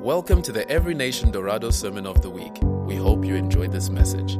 Welcome to the Every Nation Dorado Sermon of the Week. We hope you enjoyed this message.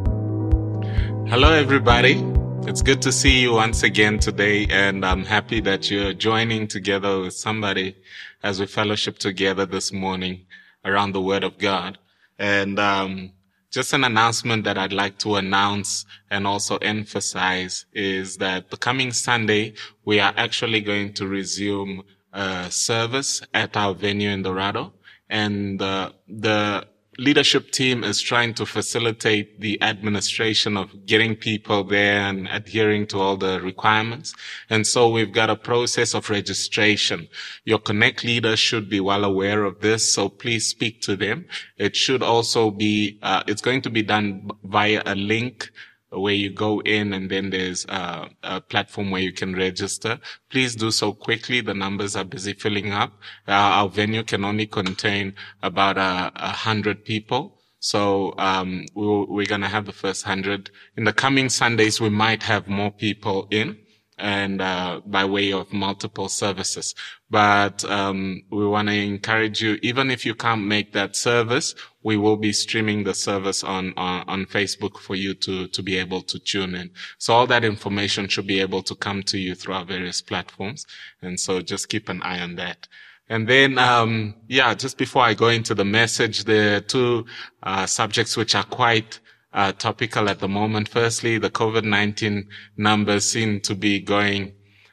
Hello, everybody. It's good to see you once again today, and I'm happy that you're joining together with somebody as we fellowship together this morning around the Word of God. And um, just an announcement that I'd like to announce and also emphasize is that the coming Sunday, we are actually going to resume a service at our venue in Dorado and uh, the leadership team is trying to facilitate the administration of getting people there and adhering to all the requirements. And so we've got a process of registration. Your Connect leader should be well aware of this. So please speak to them. It should also be, uh, it's going to be done via a link where you go in and then there's a, a, platform where you can register. Please do so quickly. The numbers are busy filling up. Uh, our venue can only contain about a, hundred people. So um, we we're going to have the first hundred. In the coming Sundays, we might have more people in and uh, by way of multiple services. But um, we want to encourage you, even if you can't make that service, we will be streaming the service on, on, on Facebook for you to to be able to tune in. So all that information should be able to come to you through our various platforms, and so just keep an eye on that. And then, um, yeah, just before I go into the message, there are two uh, subjects which are quite uh, topical at the moment. Firstly, the COVID-19 numbers seem to be going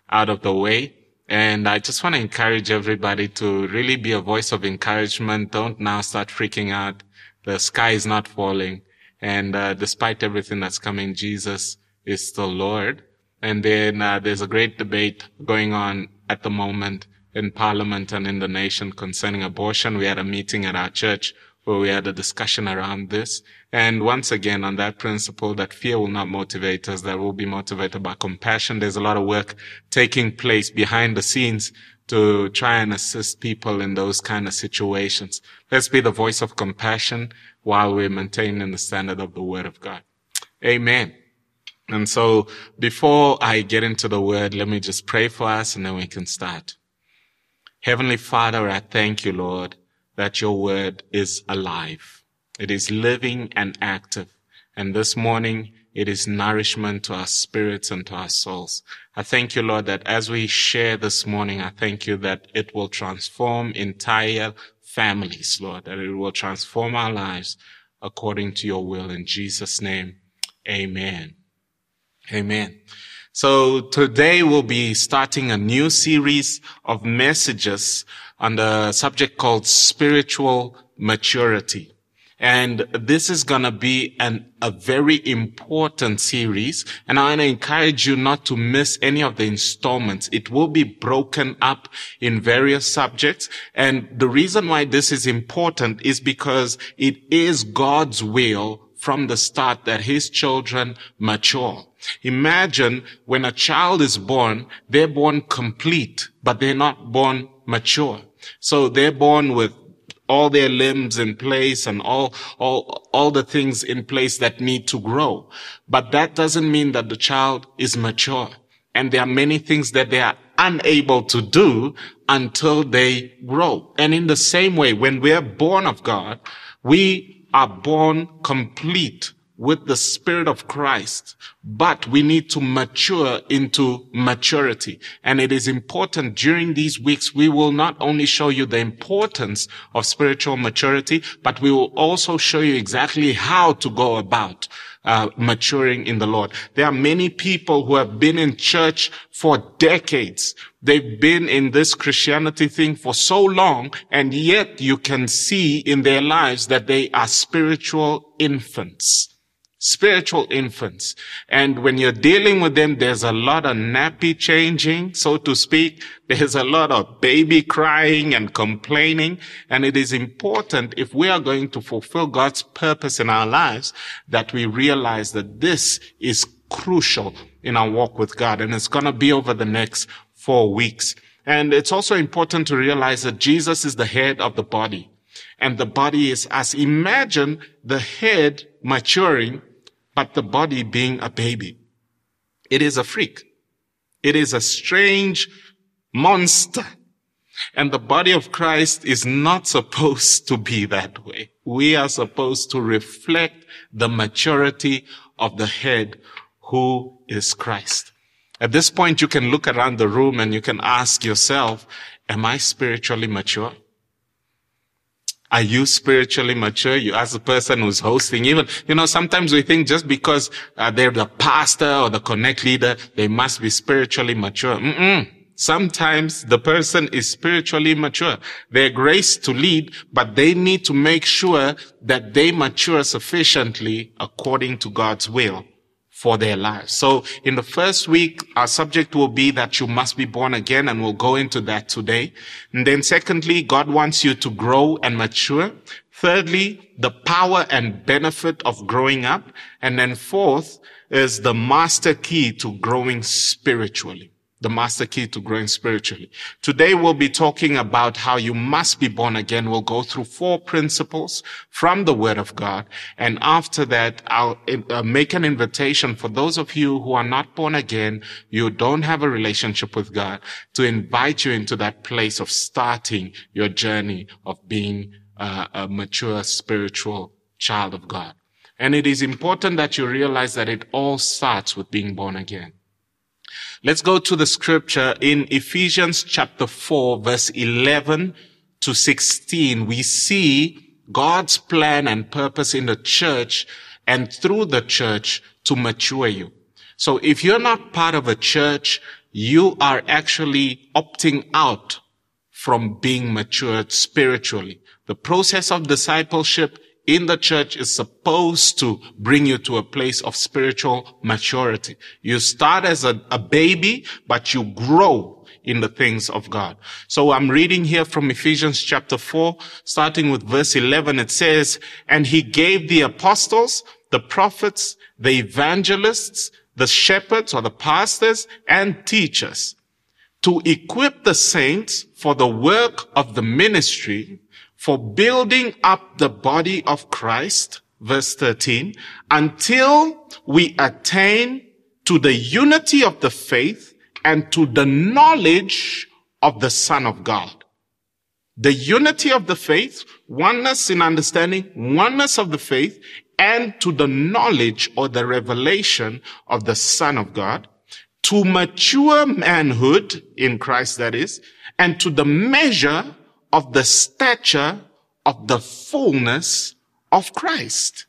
out of the way. And I just want to encourage everybody to really be a voice of encouragement. Don't now start freaking out. The sky is not falling. And uh, despite everything that's coming, Jesus is still Lord. And then uh, there's a great debate going on at the moment in Parliament and in the nation concerning abortion. We had a meeting at our church where we had a discussion around this. And once again, on that principle that fear will not motivate us, that we'll be motivated by compassion. There's a lot of work taking place behind the scenes to try and assist people in those kind of situations. Let's be the voice of compassion while we're maintaining the standard of the word of God. Amen. And so before I get into the word, let me just pray for us and then we can start. Heavenly Father, I thank you, Lord, that your word is alive. It is living and active. And this morning, it is nourishment to our spirits and to our souls. I thank you, Lord, that as we share this morning, I thank you that it will transform entire families, Lord, that it will transform our lives according to your will. In Jesus' name, amen. Amen. So today we'll be starting a new series of messages on the subject called spiritual maturity. And this is going to be an, a very important series. And I want to encourage you not to miss any of the installments. It will be broken up in various subjects. And the reason why this is important is because it is God's will from the start that his children mature. Imagine when a child is born, they're born complete, but they're not born mature. So they're born with all their limbs in place and all, all, all the things in place that need to grow. But that doesn't mean that the child is mature. And there are many things that they are unable to do until they grow. And in the same way, when we are born of God, we are born complete with the Spirit of Christ, but we need to mature into maturity. And it is important during these weeks, we will not only show you the importance of spiritual maturity, but we will also show you exactly how to go about uh, maturing in the Lord. There are many people who have been in church for decades. They've been in this Christianity thing for so long, and yet you can see in their lives that they are spiritual infants spiritual infants. And when you're dealing with them, there's a lot of nappy changing, so to speak. There's a lot of baby crying and complaining. And it is important if we are going to fulfill God's purpose in our lives that we realize that this is crucial in our walk with God. And it's going to be over the next four weeks. And it's also important to realize that Jesus is the head of the body and the body is us. Imagine the head maturing but the body being a baby. It is a freak. It is a strange monster. And the body of Christ is not supposed to be that way. We are supposed to reflect the maturity of the head who is Christ. At this point, you can look around the room and you can ask yourself, am I spiritually mature? Are you spiritually mature? You ask the person who's hosting. Even, you know, sometimes we think just because uh, they're the pastor or the connect leader, they must be spiritually mature. Mm-mm. Sometimes the person is spiritually mature. They're graced to lead, but they need to make sure that they mature sufficiently according to God's will for their lives. So in the first week, our subject will be that you must be born again, and we'll go into that today. And then secondly, God wants you to grow and mature. Thirdly, the power and benefit of growing up. And then fourth is the master key to growing spiritually the master key to growing spiritually. Today we'll be talking about how you must be born again. We'll go through four principles from the word of God. And after that, I'll uh, make an invitation for those of you who are not born again, you don't have a relationship with God, to invite you into that place of starting your journey of being uh, a mature spiritual child of God. And it is important that you realize that it all starts with being born again. Let's go to the scripture in Ephesians chapter 4 verse 11 to 16. We see God's plan and purpose in the church and through the church to mature you. So if you're not part of a church, you are actually opting out from being matured spiritually. The process of discipleship in the church is supposed to bring you to a place of spiritual maturity. You start as a, a, baby, but you grow in the things of God. So I'm reading here from Ephesians chapter 4, starting with verse 11. It says, And he gave the apostles, the prophets, the evangelists, the shepherds or the pastors and teachers to equip the saints for the work of the ministry for building up the body of Christ, verse 13, until we attain to the unity of the faith and to the knowledge of the Son of God. The unity of the faith, oneness in understanding, oneness of the faith, and to the knowledge or the revelation of the Son of God, to mature manhood in Christ, that is, and to the measure of the stature of the fullness of Christ.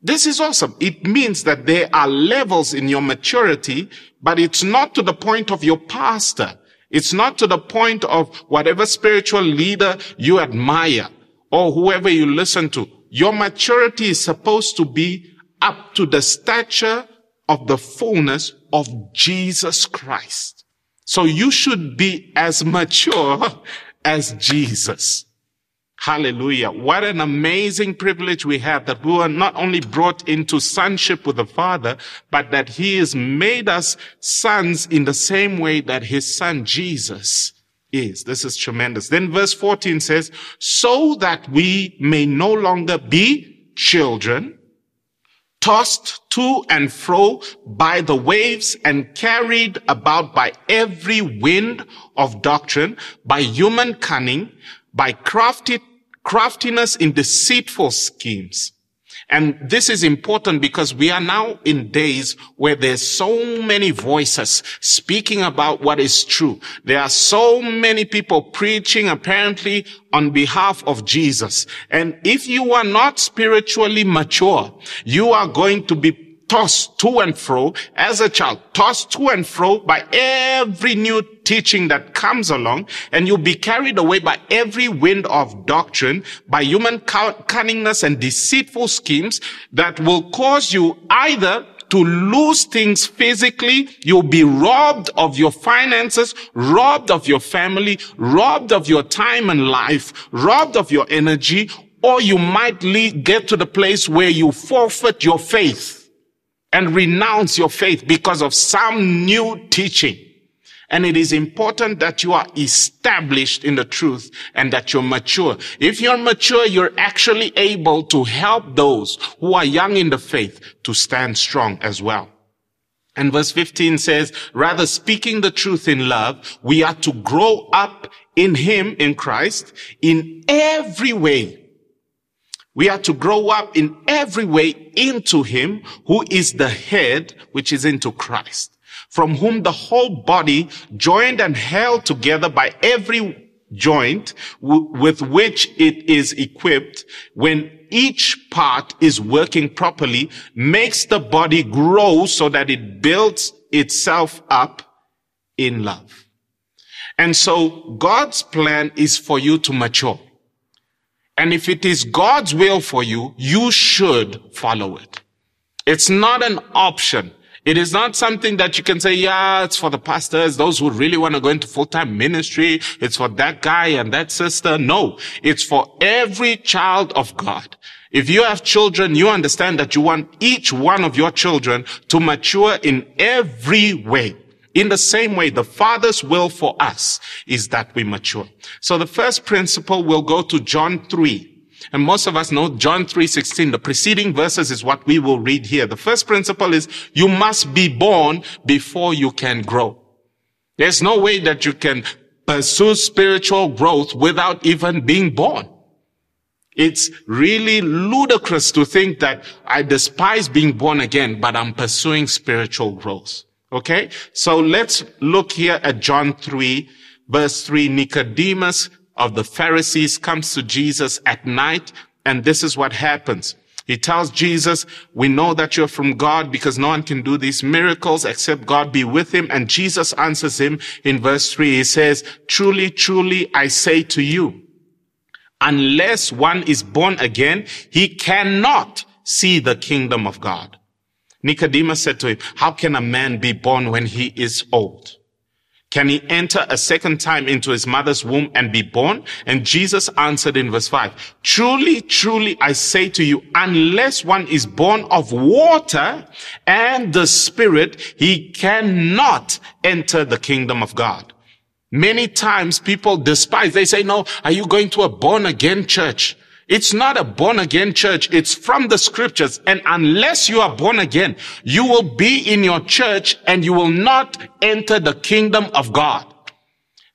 This is awesome. It means that there are levels in your maturity, but it's not to the point of your pastor. It's not to the point of whatever spiritual leader you admire or whoever you listen to. Your maturity is supposed to be up to the stature of the fullness of Jesus Christ. So you should be as mature as Jesus. Hallelujah. What an amazing privilege we have that we were not only brought into sonship with the Father, but that He has made us sons in the same way that His Son Jesus is. This is tremendous. Then verse 14 says, so that we may no longer be children, tossed to and fro by the waves and carried about by every wind of doctrine, by human cunning, by crafty, craftiness in deceitful schemes. And this is important because we are now in days where there's so many voices speaking about what is true. There are so many people preaching apparently on behalf of Jesus. And if you are not spiritually mature, you are going to be tossed to and fro as a child, tossed to and fro by every new teaching that comes along, and you'll be carried away by every wind of doctrine, by human cunningness and deceitful schemes that will cause you either to lose things physically. You'll be robbed of your finances, robbed of your family, robbed of your time and life, robbed of your energy, or you might lead, get to the place where you forfeit your faith and renounce your faith because of some new teaching. And it is important that you are established in the truth and that you're mature. If you're mature, you're actually able to help those who are young in the faith to stand strong as well. And verse 15 says, rather speaking the truth in love, we are to grow up in Him, in Christ, in every way. We are to grow up in every way into Him who is the head, which is into Christ, from whom the whole body joined and held together by every joint w- with which it is equipped when each part is working properly makes the body grow so that it builds itself up in love. And so God's plan is for you to mature. And if it is God's will for you, you should follow it. It's not an option. It is not something that you can say, yeah, it's for the pastors, those who really want to go into full-time ministry. It's for that guy and that sister. No, it's for every child of God. If you have children, you understand that you want each one of your children to mature in every way. In the same way, the Father's will for us is that we mature. So the first principle will go to John 3. And most of us know John 3:16. The preceding verses is what we will read here. The first principle is you must be born before you can grow. There's no way that you can pursue spiritual growth without even being born. It's really ludicrous to think that I despise being born again, but I'm pursuing spiritual growth. Okay? So let's look here at John 3 verse 3. Nicodemus of the Pharisees comes to Jesus at night, and this is what happens. He tells Jesus, we know that you're from God because no one can do these miracles except God be with him. And Jesus answers him in verse three. He says, truly, truly, I say to you, unless one is born again, he cannot see the kingdom of God. Nicodemus said to him, how can a man be born when he is old? Can he enter a second time into his mother's womb and be born? And Jesus answered in verse 5, Truly, truly, I say to you, unless one is born of water and the Spirit, he cannot enter the kingdom of God. Many times people despise, they say, no, are you going to a born again church? It's not a born again church. It's from the scriptures. And unless you are born again, you will be in your church and you will not enter the kingdom of God.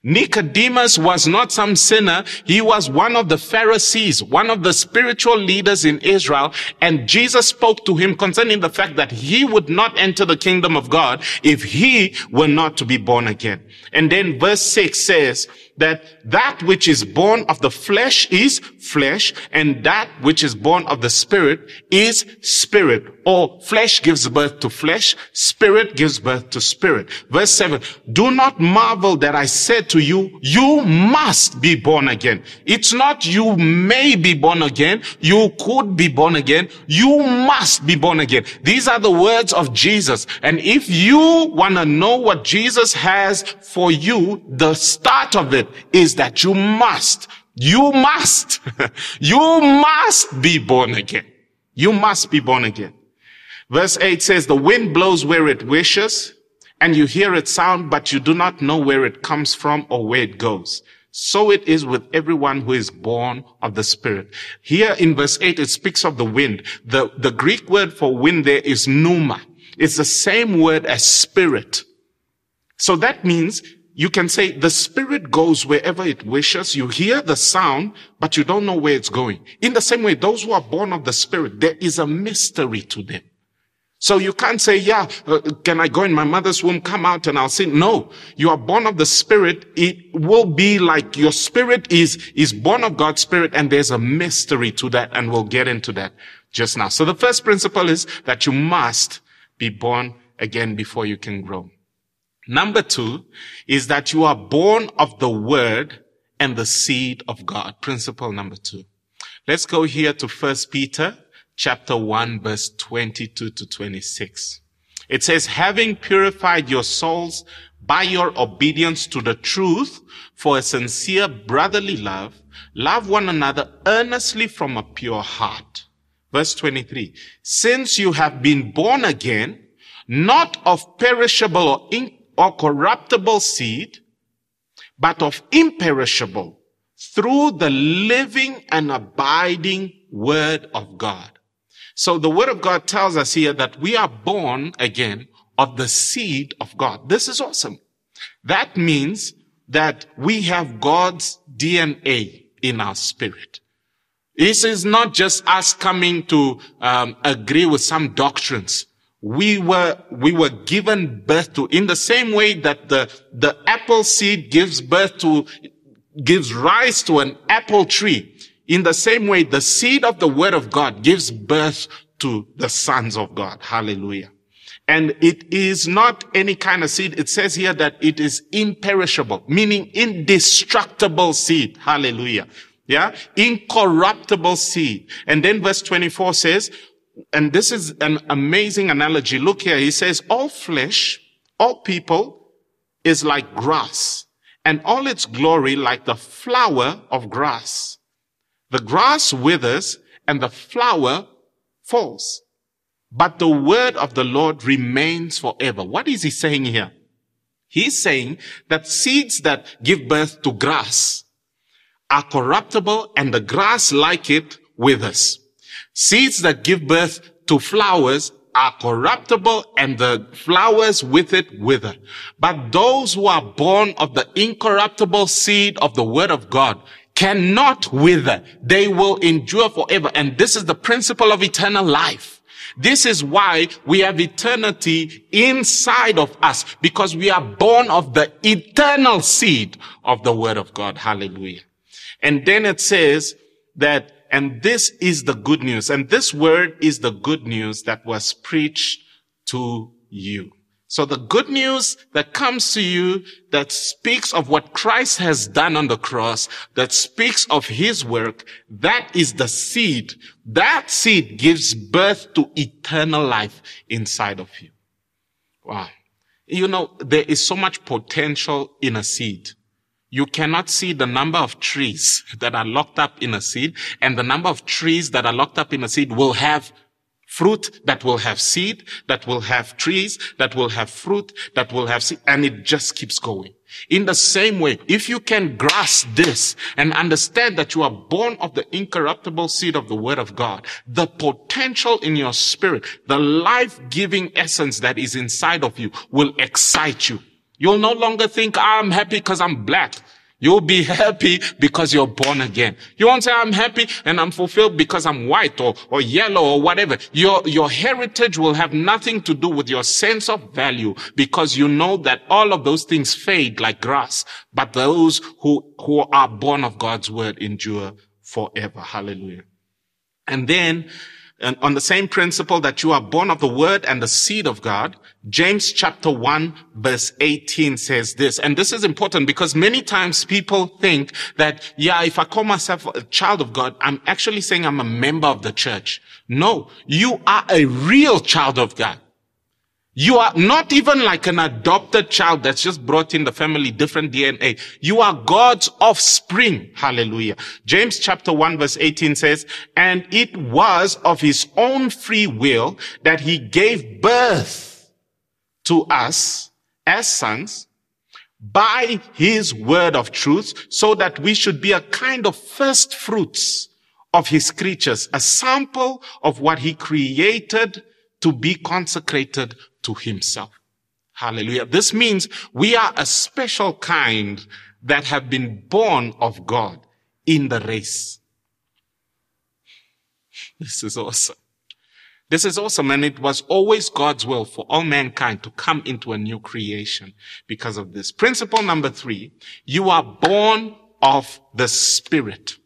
Nicodemus was not some sinner. He was one of the Pharisees, one of the spiritual leaders in Israel. And Jesus spoke to him concerning the fact that he would not enter the kingdom of God if he were not to be born again. And then verse six says, that that which is born of the flesh is flesh and that which is born of the spirit is spirit or flesh gives birth to flesh, spirit gives birth to spirit. Verse seven, do not marvel that I said to you, you must be born again. It's not you may be born again. You could be born again. You must be born again. These are the words of Jesus. And if you want to know what Jesus has for you, the start of it is that you must, you must, you must be born again. You must be born again. Verse 8 says, the wind blows where it wishes and you hear its sound, but you do not know where it comes from or where it goes. So it is with everyone who is born of the Spirit. Here in verse 8, it speaks of the wind. The, the Greek word for wind there is pneuma. It's the same word as spirit. So that means you can say the spirit goes wherever it wishes. You hear the sound, but you don't know where it's going. In the same way, those who are born of the spirit, there is a mystery to them. So you can't say, yeah, uh, can I go in my mother's womb, come out and I'll sin? No, you are born of the spirit. It will be like your spirit is, is born of God's spirit and there's a mystery to that and we'll get into that just now. So the first principle is that you must be born again before you can grow. Number two is that you are born of the word and the seed of God. Principle number two. Let's go here to first Peter chapter one, verse 22 to 26. It says, having purified your souls by your obedience to the truth for a sincere brotherly love, love one another earnestly from a pure heart. Verse 23. Since you have been born again, not of perishable or in or corruptible seed, but of imperishable through the living and abiding word of God. So the word of God tells us here that we are born again of the seed of God. This is awesome. That means that we have God's DNA in our spirit. This is not just us coming to um, agree with some doctrines. We were we were given birth to in the same way that the the apple seed gives birth to gives rise to an apple tree. In the same way, the seed of the word of God gives birth to the sons of God. Hallelujah. And it is not any kind of seed. It says here that it is imperishable, meaning indestructible seed. Hallelujah. Yeah. Incorruptible seed. And then verse 24 says, and this is an amazing analogy. Look here. He says, all flesh, all people is like grass and all its glory like the flower of grass. The grass withers and the flower falls. But the word of the Lord remains forever. What is he saying here? He's saying that seeds that give birth to grass are corruptible and the grass like it withers. Seeds that give birth to flowers are corruptible and the flowers with it wither. But those who are born of the incorruptible seed of the word of God cannot wither. They will endure forever. And this is the principle of eternal life. This is why we have eternity inside of us because we are born of the eternal seed of the word of God. Hallelujah. And then it says that and this is the good news. And this word is the good news that was preached to you. So the good news that comes to you that speaks of what Christ has done on the cross, that speaks of his work, that is the seed. That seed gives birth to eternal life inside of you. Wow. You know, there is so much potential in a seed. You cannot see the number of trees that are locked up in a seed and the number of trees that are locked up in a seed will have fruit that will have seed, that will have trees, that will have fruit, that will have seed, and it just keeps going. In the same way, if you can grasp this and understand that you are born of the incorruptible seed of the word of God, the potential in your spirit, the life-giving essence that is inside of you will excite you. You'll no longer think, I'm happy because I'm black. You'll be happy because you're born again. You won't say, I'm happy and I'm fulfilled because I'm white or, or yellow or whatever. Your, your heritage will have nothing to do with your sense of value because you know that all of those things fade like grass. But those who, who are born of God's word endure forever. Hallelujah. And then and on the same principle that you are born of the word and the seed of God, James chapter 1 verse 18 says this. And this is important because many times people think that, yeah, if I call myself a child of God, I'm actually saying I'm a member of the church. No, you are a real child of God. You are not even like an adopted child that's just brought in the family, different DNA. You are God's offspring. Hallelujah. James chapter 1 verse 18 says, and it was of his own free will that he gave birth to us as sons by his word of truth so that we should be a kind of first fruits of his creatures, a sample of what he created to be consecrated to himself. Hallelujah. This means we are a special kind that have been born of God in the race. This is awesome. This is awesome. And it was always God's will for all mankind to come into a new creation because of this. Principle number three, you are born of the Spirit.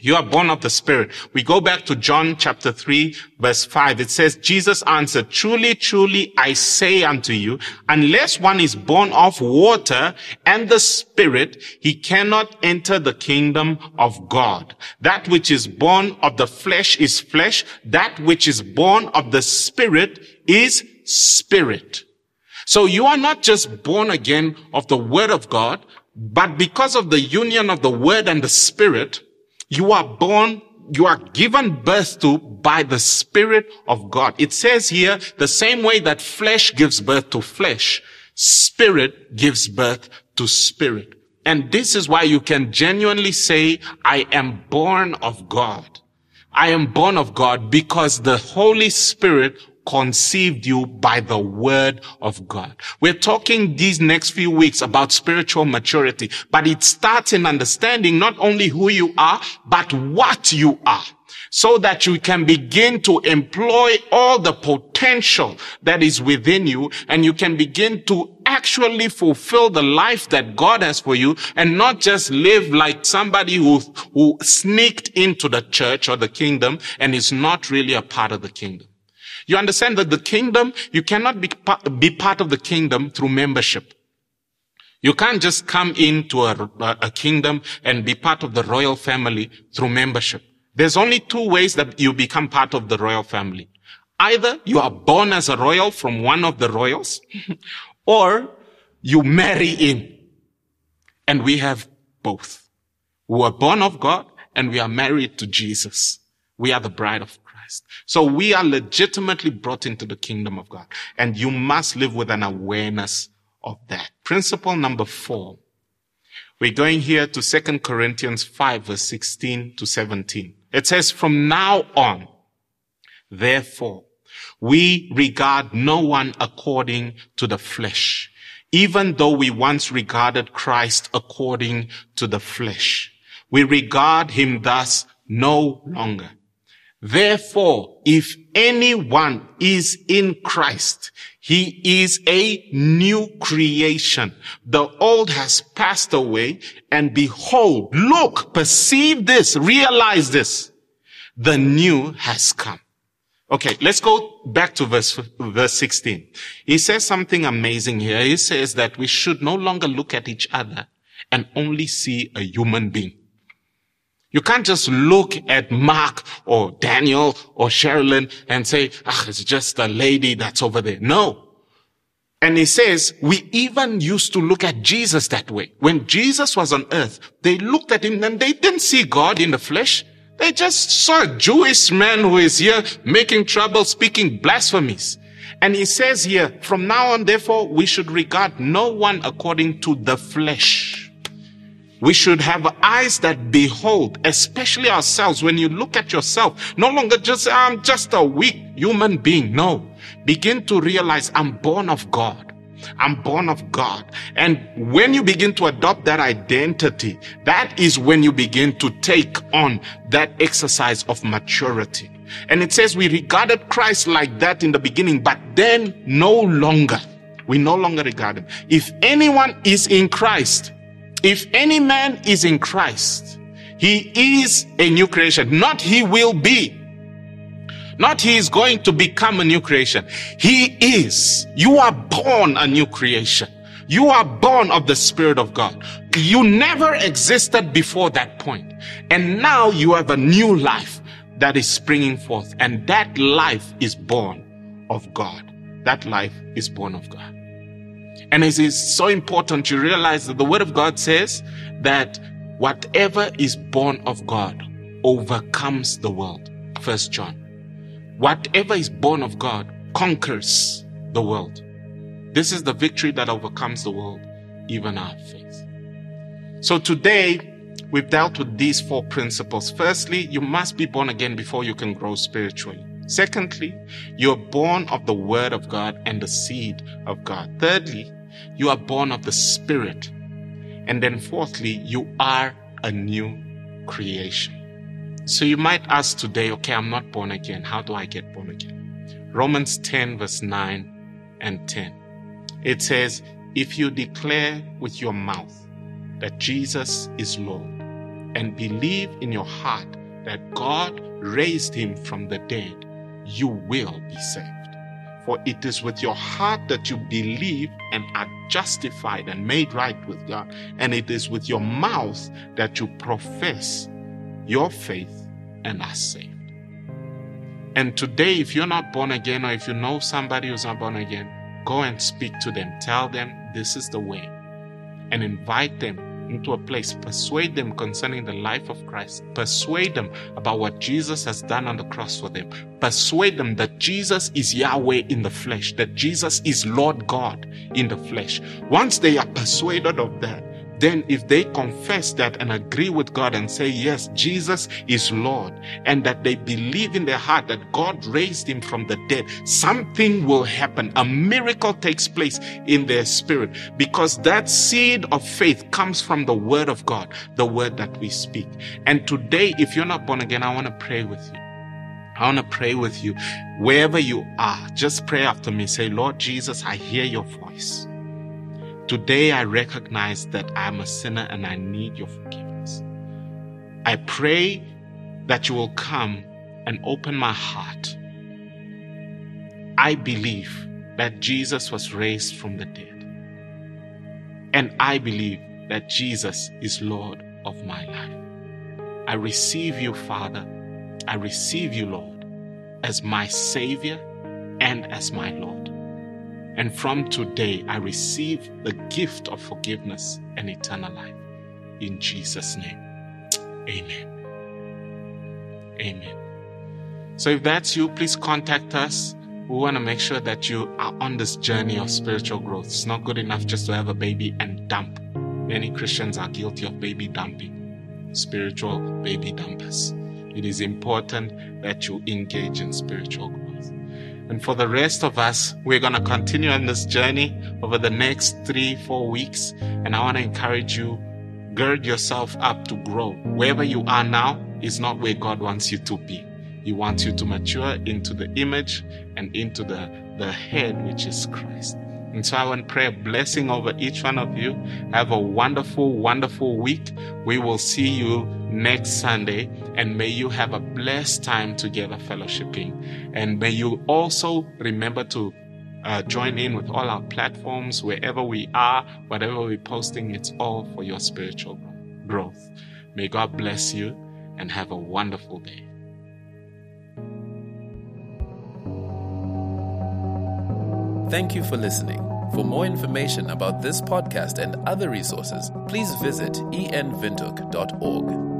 You are born of the Spirit. We go back to John chapter 3 verse 5. It says, Jesus answered, truly, truly, I say unto you, unless one is born of water and the Spirit, he cannot enter the kingdom of God. That which is born of the flesh is flesh. That which is born of the Spirit is spirit. So you are not just born again of the word of God, but because of the union of the word and the spirit, you are born, you are given birth to by the Spirit of God. It says here, the same way that flesh gives birth to flesh, Spirit gives birth to Spirit. And this is why you can genuinely say, I am born of God. I am born of God because the Holy Spirit conceived you by the word of God. We're talking these next few weeks about spiritual maturity, but it starts in understanding not only who you are, but what you are so that you can begin to employ all the potential that is within you and you can begin to actually fulfill the life that God has for you and not just live like somebody who, who sneaked into the church or the kingdom and is not really a part of the kingdom. You understand that the kingdom, you cannot be, be part of the kingdom through membership. You can't just come into a, a, kingdom and be part of the royal family through membership. There's only two ways that you become part of the royal family. Either you are born as a royal from one of the royals, or you marry in. And we have both. We are born of God and we are married to Jesus. We are the bride of Christ. So we are legitimately brought into the kingdom of God. And you must live with an awareness of that. Principle number four. We're going here to 2 Corinthians 5 verse 16 to 17. It says, from now on, therefore, we regard no one according to the flesh, even though we once regarded Christ according to the flesh. We regard him thus no longer. Therefore, if anyone is in Christ, he is a new creation. The old has passed away and behold, look, perceive this, realize this. The new has come. Okay, let's go back to verse, verse 16. He says something amazing here. He says that we should no longer look at each other and only see a human being. You can't just look at Mark or Daniel or Sherilyn and say, ah, it's just a lady that's over there. No. And he says, we even used to look at Jesus that way. When Jesus was on earth, they looked at him and they didn't see God in the flesh. They just saw a Jewish man who is here making trouble, speaking blasphemies. And he says here, from now on, therefore, we should regard no one according to the flesh. We should have eyes that behold, especially ourselves. When you look at yourself, no longer just, I'm just a weak human being. No. Begin to realize I'm born of God. I'm born of God. And when you begin to adopt that identity, that is when you begin to take on that exercise of maturity. And it says we regarded Christ like that in the beginning, but then no longer. We no longer regard him. If anyone is in Christ, if any man is in Christ, he is a new creation. Not he will be. Not he is going to become a new creation. He is. You are born a new creation. You are born of the Spirit of God. You never existed before that point. And now you have a new life that is springing forth. And that life is born of God. That life is born of God. And it is so important to realize that the word of God says that whatever is born of God overcomes the world. First John. Whatever is born of God conquers the world. This is the victory that overcomes the world, even our faith. So today, we've dealt with these four principles. Firstly, you must be born again before you can grow spiritually. Secondly, you're born of the word of God and the seed of God. Thirdly, you are born of the Spirit. And then fourthly, you are a new creation. So you might ask today, okay, I'm not born again. How do I get born again? Romans 10 verse 9 and 10. It says, if you declare with your mouth that Jesus is Lord and believe in your heart that God raised him from the dead, you will be saved. For it is with your heart that you believe and are justified and made right with God. And it is with your mouth that you profess your faith and are saved. And today, if you're not born again, or if you know somebody who's not born again, go and speak to them. Tell them this is the way. And invite them into a place, persuade them concerning the life of Christ, persuade them about what Jesus has done on the cross for them, persuade them that Jesus is Yahweh in the flesh, that Jesus is Lord God in the flesh. Once they are persuaded of that, then if they confess that and agree with God and say, Yes, Jesus is Lord, and that they believe in their heart that God raised him from the dead, something will happen. A miracle takes place in their spirit because that seed of faith comes from the word of God, the word that we speak. And today, if you're not born again, I want to pray with you. I want to pray with you. Wherever you are, just pray after me. Say, Lord Jesus, I hear your voice. Today I recognize that I'm a sinner and I need your forgiveness. I pray that you will come and open my heart. I believe that Jesus was raised from the dead. And I believe that Jesus is Lord of my life. I receive you, Father. I receive you, Lord, as my Savior and as my Lord. And from today, I receive the gift of forgiveness and eternal life. In Jesus' name, amen. Amen. So if that's you, please contact us. We want to make sure that you are on this journey of spiritual growth. It's not good enough just to have a baby and dump. Many Christians are guilty of baby dumping, spiritual baby dumpers. It is important that you engage in spiritual growth. And for the rest of us, we're going to continue on this journey over the next three, four weeks. And I want to encourage you, gird yourself up to grow. Wherever you are now is not where God wants you to be. He wants you to mature into the image and into the, the head, which is Christ. And so I want to pray a blessing over each one of you. Have a wonderful, wonderful week. We will see you next Sunday. And may you have a blessed time together fellowshipping. And may you also remember to uh, join in with all our platforms, wherever we are, whatever we're posting, it's all for your spiritual growth. May God bless you and have a wonderful day. Thank you for listening. For more information about this podcast and other resources, please visit envindhoek.org.